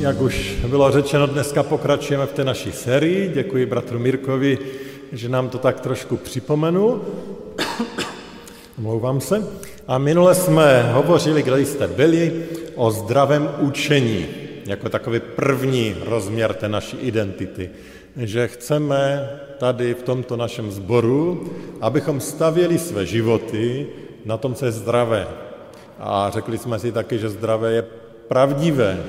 jak už bylo řečeno, dneska pokračujeme v té naší sérii. Děkuji bratru Mirkovi, že nám to tak trošku připomenul. Omlouvám se. A minule jsme hovořili, kde jste byli, o zdravém učení, jako takový první rozměr té naší identity. Že chceme tady v tomto našem sboru, abychom stavěli své životy na tom, co je zdravé. A řekli jsme si taky, že zdravé je pravdivé,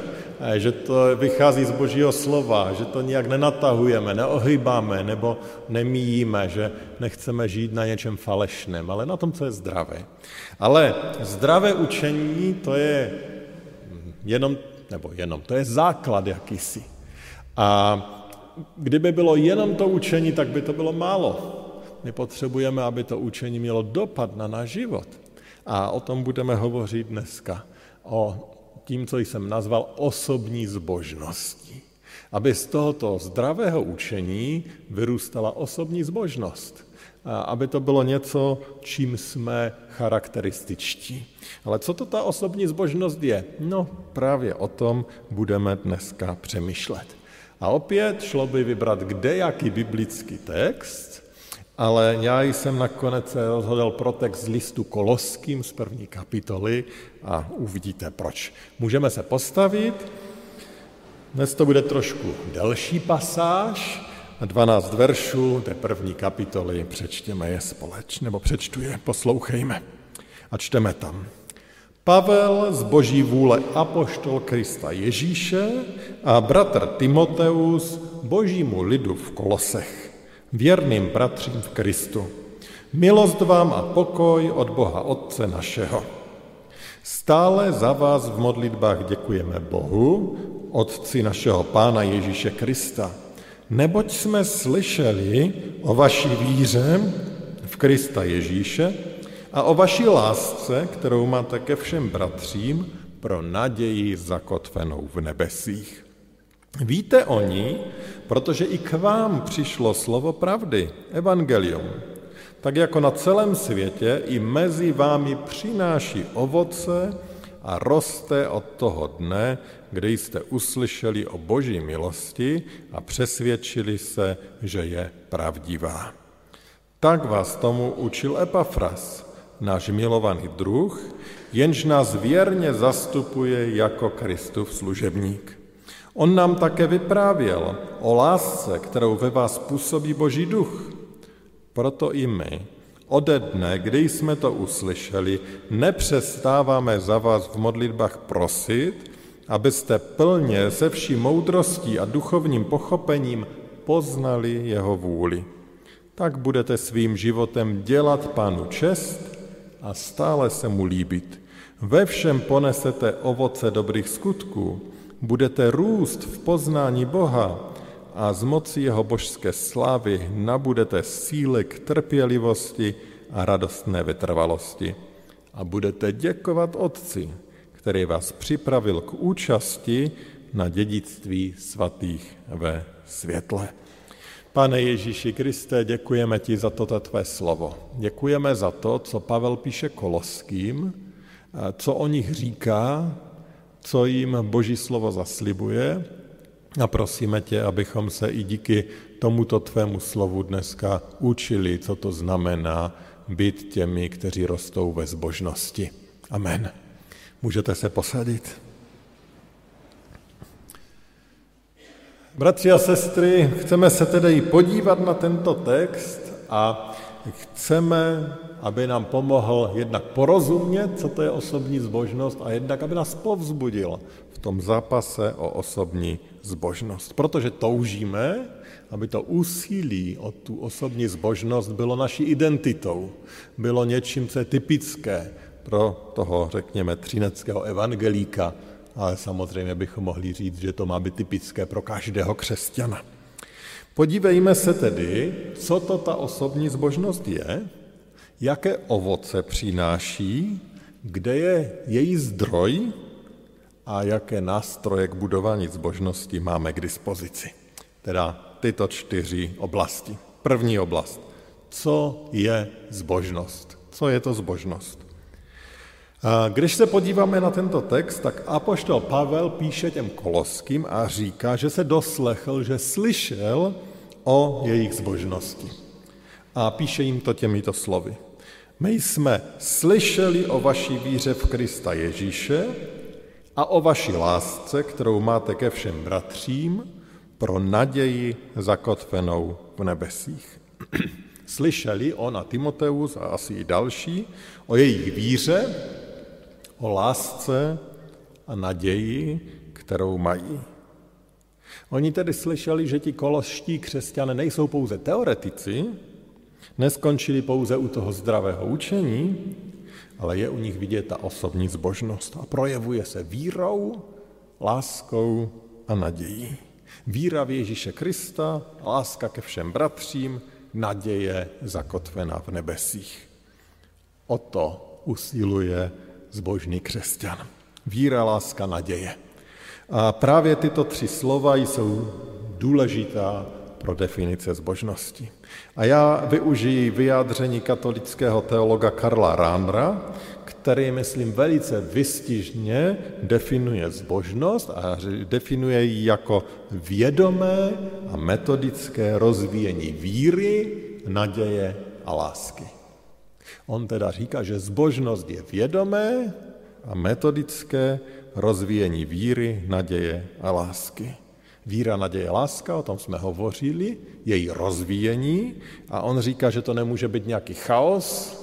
že to vychází z Božího slova, že to nijak nenatahujeme, neohýbáme nebo nemíjíme, že nechceme žít na něčem falešném, ale na tom, co je zdravé. Ale zdravé učení to je jenom, nebo jenom, to je základ jakýsi. A kdyby bylo jenom to učení, tak by to bylo málo. My potřebujeme, aby to učení mělo dopad na náš život. A o tom budeme hovořit dneska. O tím, co jsem nazval osobní zbožností. Aby z tohoto zdravého učení vyrůstala osobní zbožnost. Aby to bylo něco, čím jsme charakterističtí. Ale co to ta osobní zbožnost je? No právě o tom budeme dneska přemýšlet. A opět šlo by vybrat kde jaký biblický text, ale já jsem nakonec rozhodl pro text z listu Koloským z první kapitoly a uvidíte proč. Můžeme se postavit, dnes to bude trošku delší pasáž, 12 veršů té první kapitoly, přečtěme je společně, nebo přečtu je, poslouchejme. A čteme tam. Pavel z boží vůle apoštol Krista Ježíše a bratr Timoteus božímu lidu v Kolosech věrným bratřím v Kristu. Milost vám a pokoj od Boha Otce našeho. Stále za vás v modlitbách děkujeme Bohu, Otci našeho Pána Ježíše Krista, neboť jsme slyšeli o vaší víře v Krista Ježíše a o vaší lásce, kterou máte ke všem bratřím, pro naději zakotvenou v nebesích. Víte o ní, protože i k vám přišlo slovo pravdy, evangelium. Tak jako na celém světě i mezi vámi přináší ovoce a roste od toho dne, kdy jste uslyšeli o boží milosti a přesvědčili se, že je pravdivá. Tak vás tomu učil Epafras, náš milovaný druh, jenž nás věrně zastupuje jako Kristův služebník. On nám také vyprávěl o lásce, kterou ve vás působí Boží duch. Proto i my, ode dne, kdy jsme to uslyšeli, nepřestáváme za vás v modlitbách prosit, abyste plně se vší moudrostí a duchovním pochopením poznali jeho vůli. Tak budete svým životem dělat Pánu čest a stále se mu líbit. Ve všem ponesete ovoce dobrých skutků, budete růst v poznání Boha a z moci jeho božské slávy nabudete síly k trpělivosti a radostné vytrvalosti. A budete děkovat Otci, který vás připravil k účasti na dědictví svatých ve světle. Pane Ježíši Kriste, děkujeme ti za toto tvé slovo. Děkujeme za to, co Pavel píše Koloským, co o nich říká, co jim Boží slovo zaslibuje a prosíme tě, abychom se i díky tomuto tvému slovu dneska učili, co to znamená být těmi, kteří rostou ve zbožnosti. Amen. Můžete se posadit. Bratři a sestry, chceme se tedy podívat na tento text a chceme aby nám pomohl jednak porozumět, co to je osobní zbožnost, a jednak, aby nás povzbudil v tom zápase o osobní zbožnost. Protože toužíme, aby to úsilí o tu osobní zbožnost bylo naší identitou, bylo něčím, co je typické pro toho, řekněme, třineckého evangelíka, ale samozřejmě bychom mohli říct, že to má být typické pro každého křesťana. Podívejme se tedy, co to ta osobní zbožnost je, jaké ovoce přináší, kde je její zdroj a jaké nástroje k budování zbožnosti máme k dispozici. Teda tyto čtyři oblasti. První oblast. Co je zbožnost? Co je to zbožnost? Když se podíváme na tento text, tak apoštol Pavel píše těm koloským a říká, že se doslechl, že slyšel o jejich zbožnosti. A píše jim to těmito slovy. My jsme slyšeli o vaší víře v Krista Ježíše a o vaší lásce, kterou máte ke všem bratřím, pro naději zakotvenou v nebesích. Slyšeli on a Timoteus a asi i další o jejich víře, o lásce a naději, kterou mají. Oni tedy slyšeli, že ti koloští křesťané nejsou pouze teoretici, neskončili pouze u toho zdravého učení, ale je u nich vidět ta osobní zbožnost a projevuje se vírou, láskou a nadějí. Víra v Ježíše Krista, láska ke všem bratřím, naděje zakotvená v nebesích. O to usiluje zbožný křesťan. Víra, láska, naděje. A právě tyto tři slova jsou důležitá pro definice zbožnosti. A já využiji vyjádření katolického teologa Karla Ránra, který, myslím, velice vystižně definuje zbožnost a definuje ji jako vědomé a metodické rozvíjení víry, naděje a lásky. On teda říká, že zbožnost je vědomé a metodické rozvíjení víry, naděje a lásky. Víra, naděje, láska, o tom jsme hovořili, její rozvíjení a on říká, že to nemůže být nějaký chaos,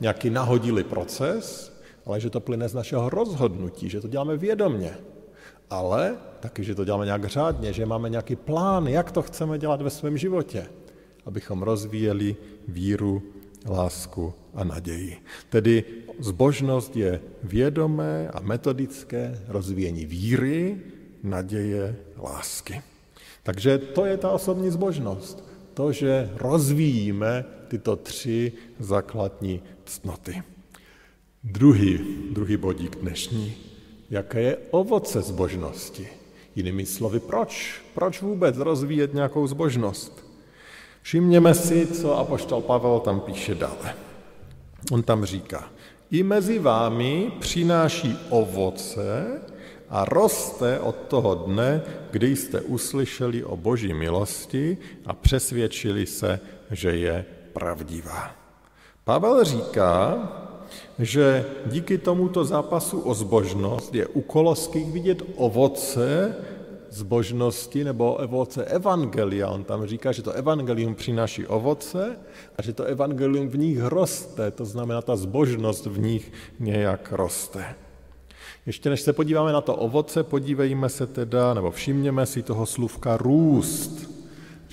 nějaký nahodilý proces, ale že to plyne z našeho rozhodnutí, že to děláme vědomně. Ale taky, že to děláme nějak řádně, že máme nějaký plán, jak to chceme dělat ve svém životě, abychom rozvíjeli víru, lásku a naději. Tedy zbožnost je vědomé a metodické rozvíjení víry, naděje, lásky. Takže to je ta osobní zbožnost. To, že rozvíjíme tyto tři základní cnoty. Druhý, druhý bodík dnešní. Jaké je ovoce zbožnosti? Jinými slovy, proč? Proč vůbec rozvíjet nějakou zbožnost? Všimněme si, co apoštol Pavel tam píše dále. On tam říká, i mezi vámi přináší ovoce a roste od toho dne, kdy jste uslyšeli o boží milosti a přesvědčili se, že je pravdivá. Pavel říká, že díky tomuto zápasu o zbožnost je u koloských vidět ovoce zbožnosti nebo ovoce evangelia. On tam říká, že to evangelium přináší ovoce a že to evangelium v nich roste, to znamená, ta zbožnost v nich nějak roste. Ještě než se podíváme na to ovoce, podívejme se teda, nebo všimněme si toho slůvka růst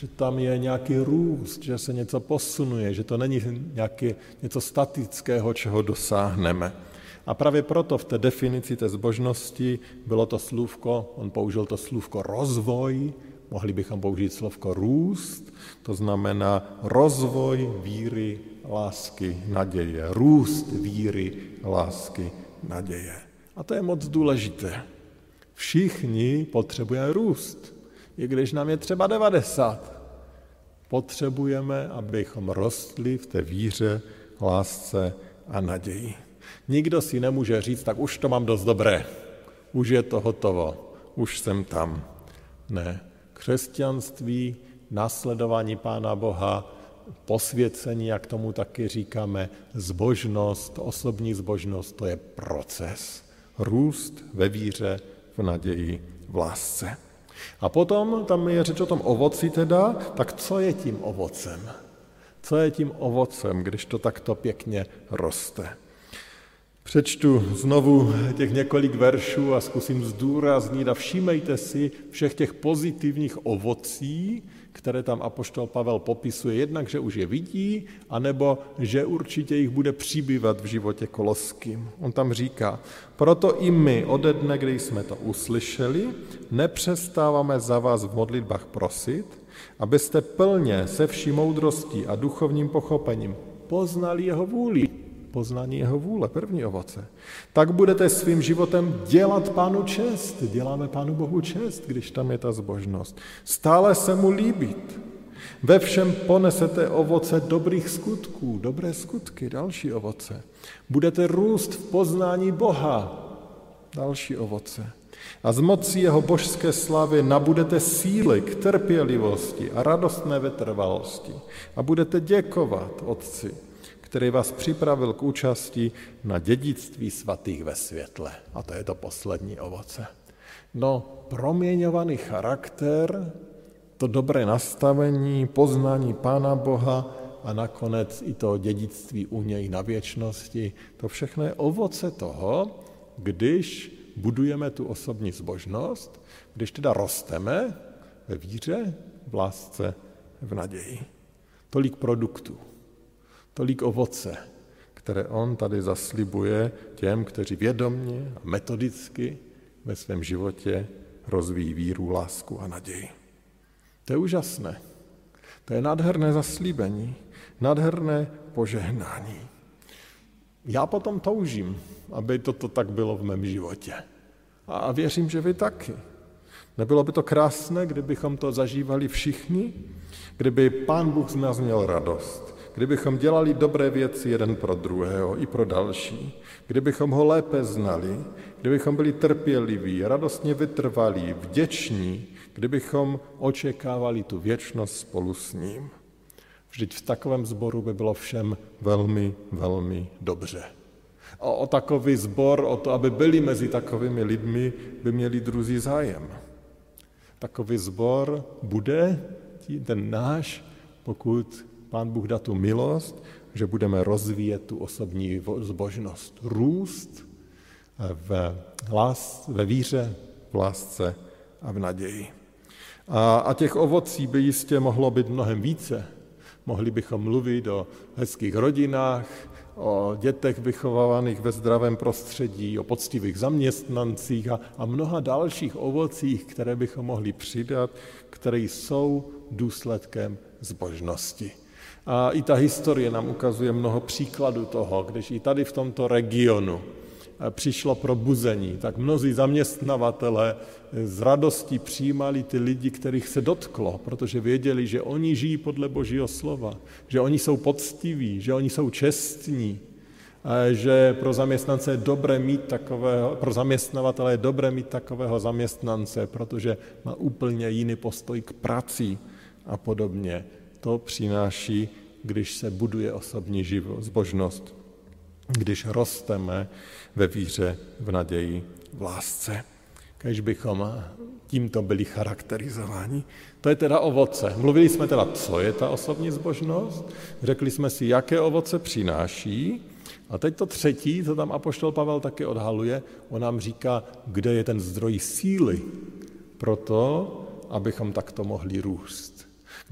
že tam je nějaký růst, že se něco posunuje, že to není nějaký, něco statického, čeho dosáhneme. A právě proto v té definici té zbožnosti bylo to slůvko, on použil to slůvko rozvoj, mohli bychom použít slovko růst, to znamená rozvoj víry, lásky, naděje. Růst víry, lásky, naděje. A to je moc důležité. Všichni potřebujeme růst, i když nám je třeba 90. Potřebujeme, abychom rostli v té víře, lásce a naději. Nikdo si nemůže říct, tak už to mám dost dobré, už je to hotovo, už jsem tam. Ne. Křesťanství, nasledování Pána Boha, posvěcení, jak tomu taky říkáme, zbožnost, osobní zbožnost, to je proces. Růst ve víře, v naději, v lásce. A potom tam je řeč o tom ovoci teda, tak co je tím ovocem? Co je tím ovocem, když to takto pěkně roste? Přečtu znovu těch několik veršů a zkusím zdůraznit a všímejte si všech těch pozitivních ovocí, které tam apoštol Pavel popisuje, jednak, že už je vidí, anebo že určitě jich bude přibývat v životě koloským. On tam říká, proto i my ode dne, kdy jsme to uslyšeli, nepřestáváme za vás v modlitbách prosit, abyste plně se vší moudrostí a duchovním pochopením poznali jeho vůli poznání jeho vůle, první ovoce. Tak budete svým životem dělat pánu čest. Děláme pánu Bohu čest, když tam je ta zbožnost. Stále se mu líbit. Ve všem ponesete ovoce dobrých skutků, dobré skutky, další ovoce. Budete růst v poznání Boha, další ovoce. A z mocí jeho božské slavy nabudete síly k trpělivosti a radostné vytrvalosti. A budete děkovat Otci, který vás připravil k účasti na dědictví svatých ve světle. A to je to poslední ovoce. No, proměňovaný charakter, to dobré nastavení, poznání Pána Boha a nakonec i to dědictví u něj na věčnosti, to všechno je ovoce toho, když budujeme tu osobní zbožnost, když teda rosteme ve víře, v lásce, v naději. Tolik produktů. Tolik ovoce, které on tady zaslibuje těm, kteří vědomně a metodicky ve svém životě rozvíjí víru, lásku a naději. To je úžasné. To je nádherné zaslíbení, nádherné požehnání. Já potom toužím, aby toto tak bylo v mém životě. A věřím, že vy taky. Nebylo by to krásné, kdybychom to zažívali všichni, kdyby Pán Bůh z nás měl radost, kdybychom dělali dobré věci jeden pro druhého i pro další, kdybychom ho lépe znali, kdybychom byli trpěliví, radostně vytrvalí, vděční, kdybychom očekávali tu věčnost spolu s ním. Vždyť v takovém sboru by bylo všem velmi, velmi dobře. A o takový sbor, o to, aby byli mezi takovými lidmi, by měli druzí zájem. Takový sbor bude ten náš, pokud Pán Bůh dá tu milost, že budeme rozvíjet tu osobní zbožnost, růst v lás, ve víře, v lásce a v naději. A, a těch ovocí by jistě mohlo být mnohem více. Mohli bychom mluvit o hezkých rodinách, o dětech vychovávaných ve zdravém prostředí, o poctivých zaměstnancích a, a mnoha dalších ovocích, které bychom mohli přidat, které jsou důsledkem zbožnosti. A i ta historie nám ukazuje mnoho příkladů toho, když i tady v tomto regionu eh, přišlo probuzení, tak mnozí zaměstnavatele s radostí přijímali ty lidi, kterých se dotklo, protože věděli, že oni žijí podle Božího slova, že oni jsou poctiví, že oni jsou čestní, že pro zaměstnance je dobré mít takového, pro zaměstnavatele je dobré mít takového zaměstnance, protože má úplně jiný postoj k prací a podobně to přináší, když se buduje osobní život, zbožnost, když rosteme ve víře, v naději, v lásce. Když bychom tímto byli charakterizováni. To je teda ovoce. Mluvili jsme teda, co je ta osobní zbožnost, řekli jsme si, jaké ovoce přináší, a teď to třetí, co tam Apoštol Pavel taky odhaluje, on nám říká, kde je ten zdroj síly pro to, abychom takto mohli růst.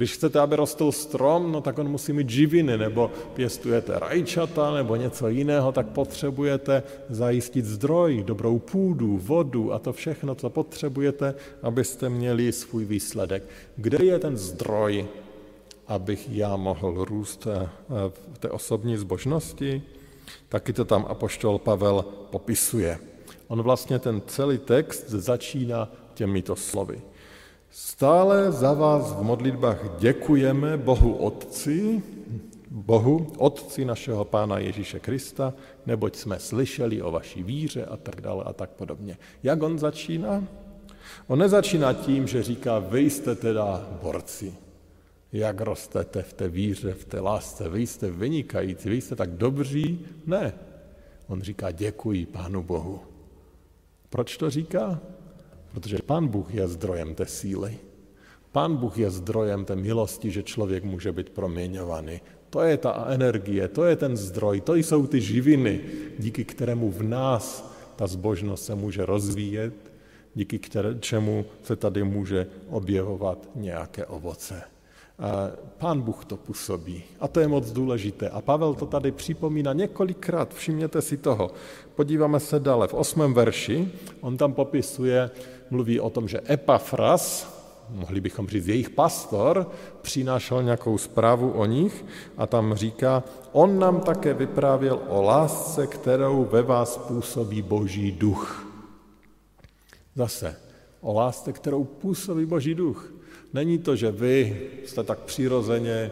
Když chcete, aby rostl strom, no tak on musí mít živiny, nebo pěstujete rajčata, nebo něco jiného, tak potřebujete zajistit zdroj, dobrou půdu, vodu a to všechno, co potřebujete, abyste měli svůj výsledek. Kde je ten zdroj, abych já mohl růst eh, v té osobní zbožnosti? Taky to tam apoštol Pavel popisuje. On vlastně ten celý text začíná těmito slovy. Stále za vás v modlitbách děkujeme Bohu Otci, Bohu, Otci našeho Pána Ježíše Krista, neboť jsme slyšeli o vaší víře a tak dále a tak podobně. Jak on začíná? On nezačíná tím, že říká, vy jste teda borci, jak rostete v té víře, v té lásce, vy jste vynikající, vy jste tak dobří. Ne, on říká, děkuji Pánu Bohu. Proč to říká? Protože Pán Bůh je zdrojem té síly. Pán Bůh je zdrojem té milosti, že člověk může být proměňovaný. To je ta energie, to je ten zdroj, to jsou ty živiny, díky kterému v nás ta zbožnost se může rozvíjet, díky čemu se tady může objevovat nějaké ovoce. Pán Bůh to působí a to je moc důležité. A Pavel to tady připomíná několikrát, všimněte si toho. Podíváme se dále v osmém verši, on tam popisuje, mluví o tom, že Epafras, mohli bychom říct jejich pastor, přinášel nějakou zprávu o nich a tam říká, on nám také vyprávěl o lásce, kterou ve vás působí boží duch. Zase, o lásce, kterou působí boží duch. Není to, že vy jste tak přirozeně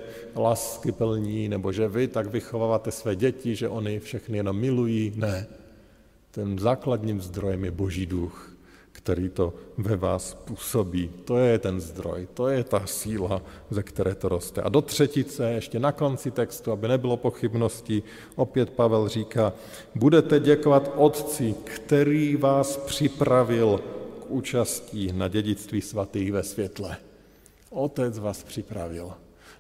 plní, nebo že vy tak vychováváte své děti, že oni všechny jenom milují. Ne. Ten základním zdrojem je Boží duch, který to ve vás působí. To je ten zdroj, to je ta síla, ze které to roste. A do třetice, ještě na konci textu, aby nebylo pochybností, opět Pavel říká, budete děkovat Otci, který vás připravil k účastí na dědictví svatých ve světle. Otec vás připravil.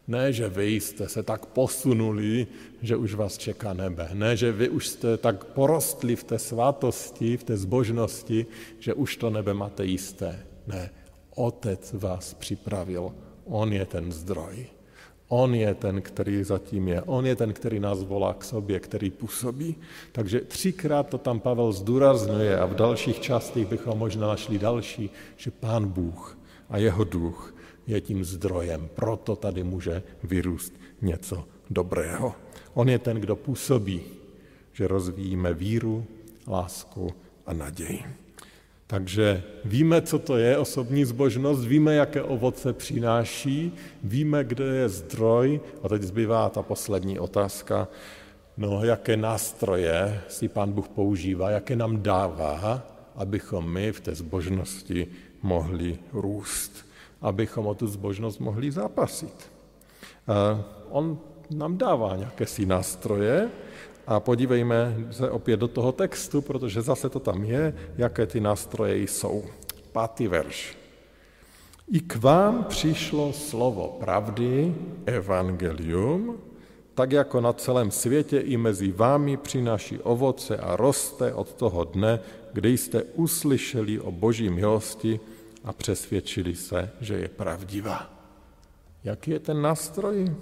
Ne, že vy jste se tak posunuli, že už vás čeká nebe. Ne, že vy už jste tak porostli v té svátosti, v té zbožnosti, že už to nebe máte jisté. Ne, Otec vás připravil. On je ten zdroj. On je ten, který zatím je. On je ten, který nás volá k sobě, který působí. Takže třikrát to tam Pavel zdůrazňuje a v dalších částech bychom možná našli další, že Pán Bůh a jeho duch je tím zdrojem. Proto tady může vyrůst něco dobrého. On je ten, kdo působí, že rozvíjíme víru, lásku a naději. Takže víme, co to je osobní zbožnost, víme, jaké ovoce přináší, víme, kde je zdroj. A teď zbývá ta poslední otázka, no jaké nástroje si Pán Bůh používá, jaké nám dává, abychom my v té zbožnosti mohli růst abychom o tu zbožnost mohli zápasit. On nám dává nějaké si nástroje a podívejme se opět do toho textu, protože zase to tam je, jaké ty nástroje jsou. Pátý verš. I k vám přišlo slovo pravdy, evangelium, tak jako na celém světě i mezi vámi přináší ovoce a roste od toho dne, kdy jste uslyšeli o boží milosti, a přesvědčili se, že je pravdivá. Jaký je ten nástroj?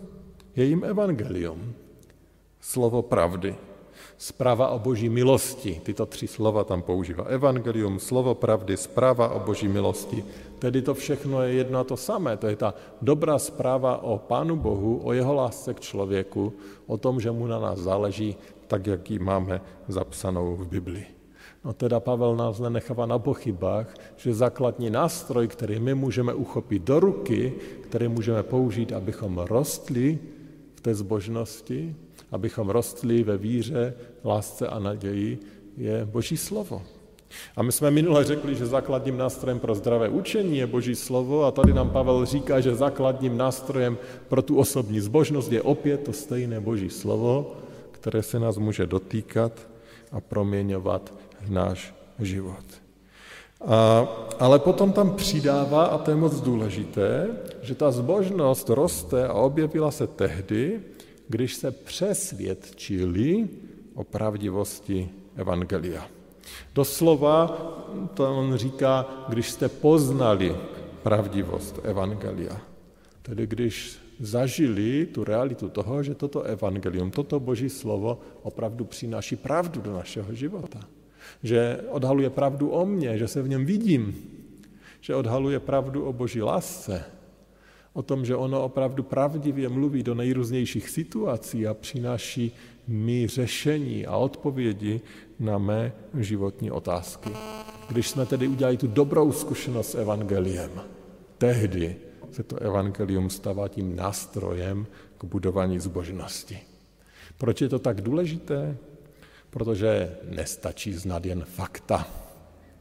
Je jim evangelium, slovo pravdy, zpráva o boží milosti. Tyto tři slova tam používá. Evangelium, slovo pravdy, zpráva o boží milosti. Tedy to všechno je jedno a to samé. To je ta dobrá zpráva o Pánu Bohu, o jeho lásce k člověku, o tom, že mu na nás záleží, tak jak ji máme zapsanou v Biblii. No teda Pavel nás nenechává na pochybách, že základní nástroj, který my můžeme uchopit do ruky, který můžeme použít, abychom rostli v té zbožnosti, abychom rostli ve víře, lásce a naději, je Boží slovo. A my jsme minule řekli, že základním nástrojem pro zdravé učení je Boží slovo a tady nám Pavel říká, že základním nástrojem pro tu osobní zbožnost je opět to stejné Boží slovo, které se nás může dotýkat a proměňovat náš život. A, ale potom tam přidává, a to je moc důležité, že ta zbožnost roste a objevila se tehdy, když se přesvědčili o pravdivosti Evangelia. Doslova to on říká, když jste poznali pravdivost Evangelia. Tedy když zažili tu realitu toho, že toto evangelium, toto boží slovo opravdu přináší pravdu do našeho života že odhaluje pravdu o mně, že se v něm vidím, že odhaluje pravdu o boží lásce, o tom, že ono opravdu pravdivě mluví do nejrůznějších situací a přináší mi řešení a odpovědi na mé životní otázky. Když jsme tedy udělali tu dobrou zkušenost s evangeliem, tehdy se to evangelium stává tím nástrojem k budování zbožnosti. Proč je to tak důležité? Protože nestačí znát jen fakta,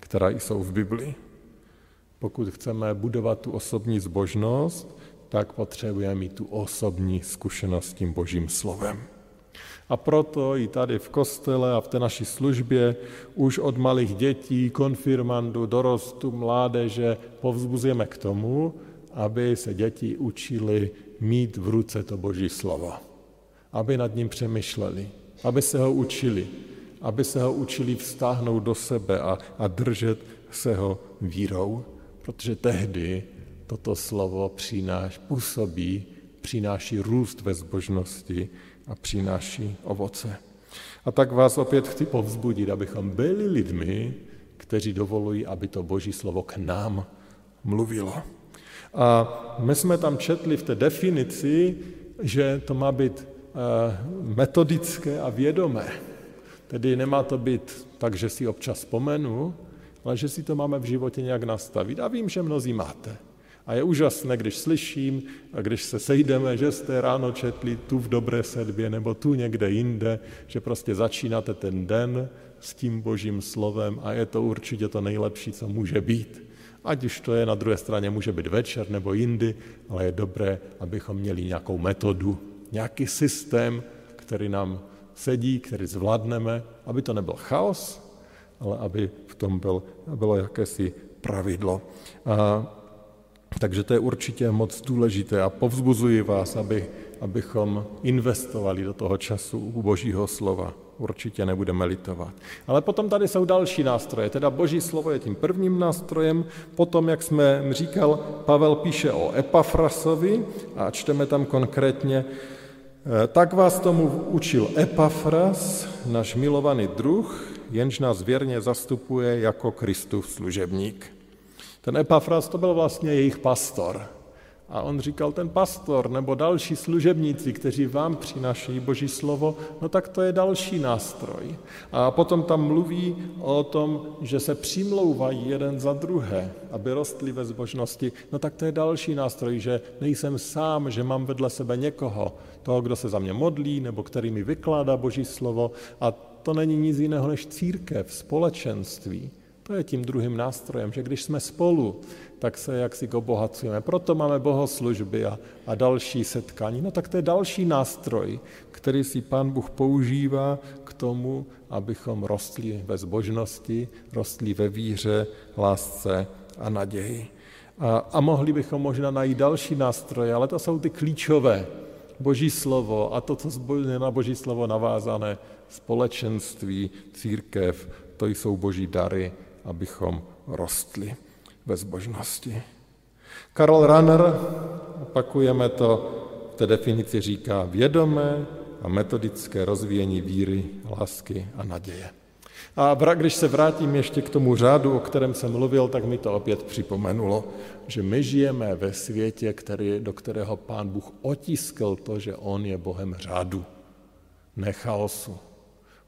která jsou v Biblii. Pokud chceme budovat tu osobní zbožnost, tak potřebujeme mít tu osobní zkušenost s tím božím slovem. A proto i tady v kostele a v té naší službě už od malých dětí, konfirmandů, dorostu, mládeže povzbuzujeme k tomu, aby se děti učili mít v ruce to boží slovo. Aby nad ním přemýšleli, aby se ho učili, aby se ho učili vztáhnout do sebe a, a držet se ho vírou, protože tehdy toto slovo přináš, působí, přináší růst ve zbožnosti a přináší ovoce. A tak vás opět chci povzbudit, abychom byli lidmi, kteří dovolují, aby to Boží slovo k nám mluvilo. A my jsme tam četli v té definici, že to má být metodické a vědomé. Tedy nemá to být tak, že si občas vzpomenu, ale že si to máme v životě nějak nastavit. A vím, že mnozí máte. A je úžasné, když slyším, a když se sejdeme, že jste ráno četli tu v dobré sedbě nebo tu někde jinde, že prostě začínáte ten den s tím božím slovem a je to určitě to nejlepší, co může být. Ať už to je na druhé straně, může být večer nebo jindy, ale je dobré, abychom měli nějakou metodu, nějaký systém, který nám sedí, který zvládneme, aby to nebyl chaos, ale aby v tom byl, bylo jakési pravidlo. A, takže to je určitě moc důležité a povzbuzuji vás, aby, abychom investovali do toho času u Božího slova. Určitě nebudeme litovat. Ale potom tady jsou další nástroje. Teda Boží slovo je tím prvním nástrojem. Potom, jak jsme říkal, Pavel píše o Epafrasovi a čteme tam konkrétně, tak vás tomu učil Epafras, náš milovaný druh, jenž nás věrně zastupuje jako Kristův služebník. Ten Epafras to byl vlastně jejich pastor. A on říkal, ten pastor nebo další služebníci, kteří vám přinášejí Boží slovo, no tak to je další nástroj. A potom tam mluví o tom, že se přimlouvají jeden za druhé, aby rostli ve zbožnosti. No tak to je další nástroj, že nejsem sám, že mám vedle sebe někoho, toho, kdo se za mě modlí, nebo který mi vykládá Boží slovo. A to není nic jiného než církev, společenství. To je tím druhým nástrojem, že když jsme spolu, tak se jaksi obohacujeme. Proto máme bohoslužby a, a další setkání. No tak to je další nástroj, který si Pán Bůh používá k tomu, abychom rostli ve zbožnosti, rostli ve víře, lásce a naději. A, a mohli bychom možná najít další nástroje, ale to jsou ty klíčové. Boží slovo a to, co je na Boží slovo navázané, společenství, církev, to jsou Boží dary, abychom rostli ve zbožnosti. Karl Rahner, opakujeme to, v té definici říká vědomé a metodické rozvíjení víry, lásky a naděje. A když se vrátím ještě k tomu řádu, o kterém jsem mluvil, tak mi to opět připomenulo, že my žijeme ve světě, který, do kterého pán Bůh otiskl to, že on je Bohem řádu, ne chaosu.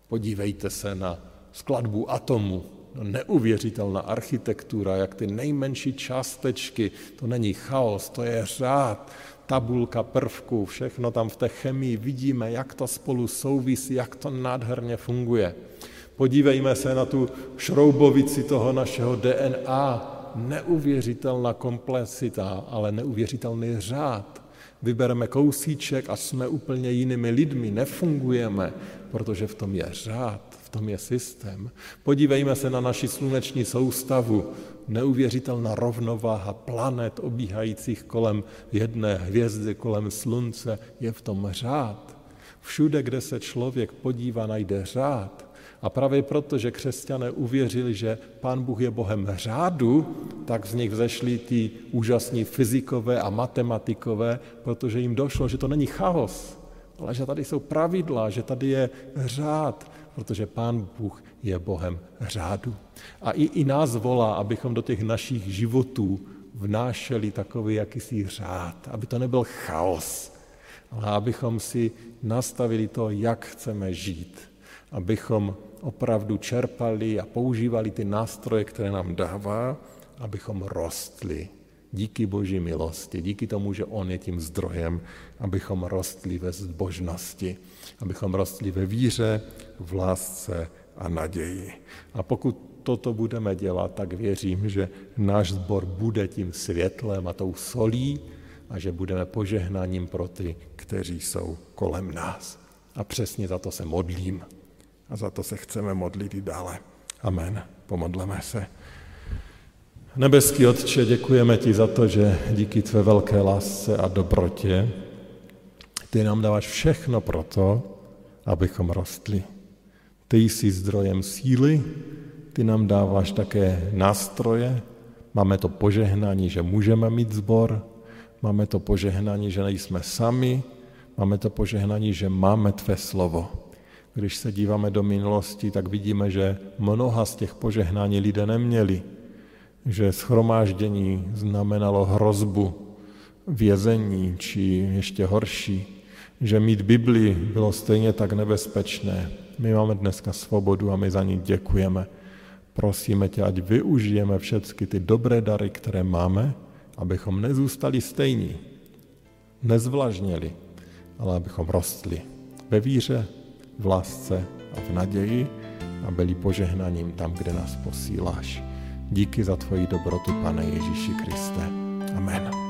Podívejte se na skladbu atomu, Neuvěřitelná architektura, jak ty nejmenší částečky, to není chaos, to je řád, tabulka prvků, všechno tam v té chemii vidíme, jak to spolu souvisí, jak to nádherně funguje. Podívejme se na tu šroubovici toho našeho DNA, neuvěřitelná komplexita, ale neuvěřitelný řád. Vybereme kousíček a jsme úplně jinými lidmi, nefungujeme, protože v tom je řád tom je systém. Podívejme se na naši sluneční soustavu. Neuvěřitelná rovnováha planet obíhajících kolem jedné hvězdy, kolem slunce, je v tom řád. Všude, kde se člověk podívá, najde řád. A právě proto, že křesťané uvěřili, že Pán Bůh je Bohem řádu, tak z nich vzešli ty úžasní fyzikové a matematikové, protože jim došlo, že to není chaos, ale že tady jsou pravidla, že tady je řád, protože Pán Bůh je Bohem řádu. A i, i nás volá, abychom do těch našich životů vnášeli takový jakýsi řád, aby to nebyl chaos, ale abychom si nastavili to, jak chceme žít, abychom opravdu čerpali a používali ty nástroje, které nám dává, abychom rostli díky Boží milosti, díky tomu, že On je tím zdrojem, abychom rostli ve zbožnosti, abychom rostli ve víře, v lásce a naději. A pokud toto budeme dělat, tak věřím, že náš sbor bude tím světlem a tou solí a že budeme požehnáním pro ty, kteří jsou kolem nás. A přesně za to se modlím a za to se chceme modlit i dále. Amen. Pomodleme se. Nebeský Otče, děkujeme ti za to, že díky tvé velké lásce a dobrotě ty nám dáváš všechno pro to, abychom rostli. Ty jsi zdrojem síly, ty nám dáváš také nástroje, máme to požehnání, že můžeme mít zbor, máme to požehnání, že nejsme sami, máme to požehnání, že máme tvé slovo. Když se díváme do minulosti, tak vidíme, že mnoha z těch požehnání lidé neměli. Že schromáždění znamenalo hrozbu vězení, či ještě horší. Že mít Bibli bylo stejně tak nebezpečné. My máme dneska svobodu a my za ní děkujeme. Prosíme tě, ať využijeme všechny ty dobré dary, které máme, abychom nezůstali stejní, nezvlažněli, ale abychom rostli ve víře, v lásce a v naději a byli požehnaním tam, kde nás posíláš. Díky za tvoji dobrotu, pane Ježíši Kriste. Amen.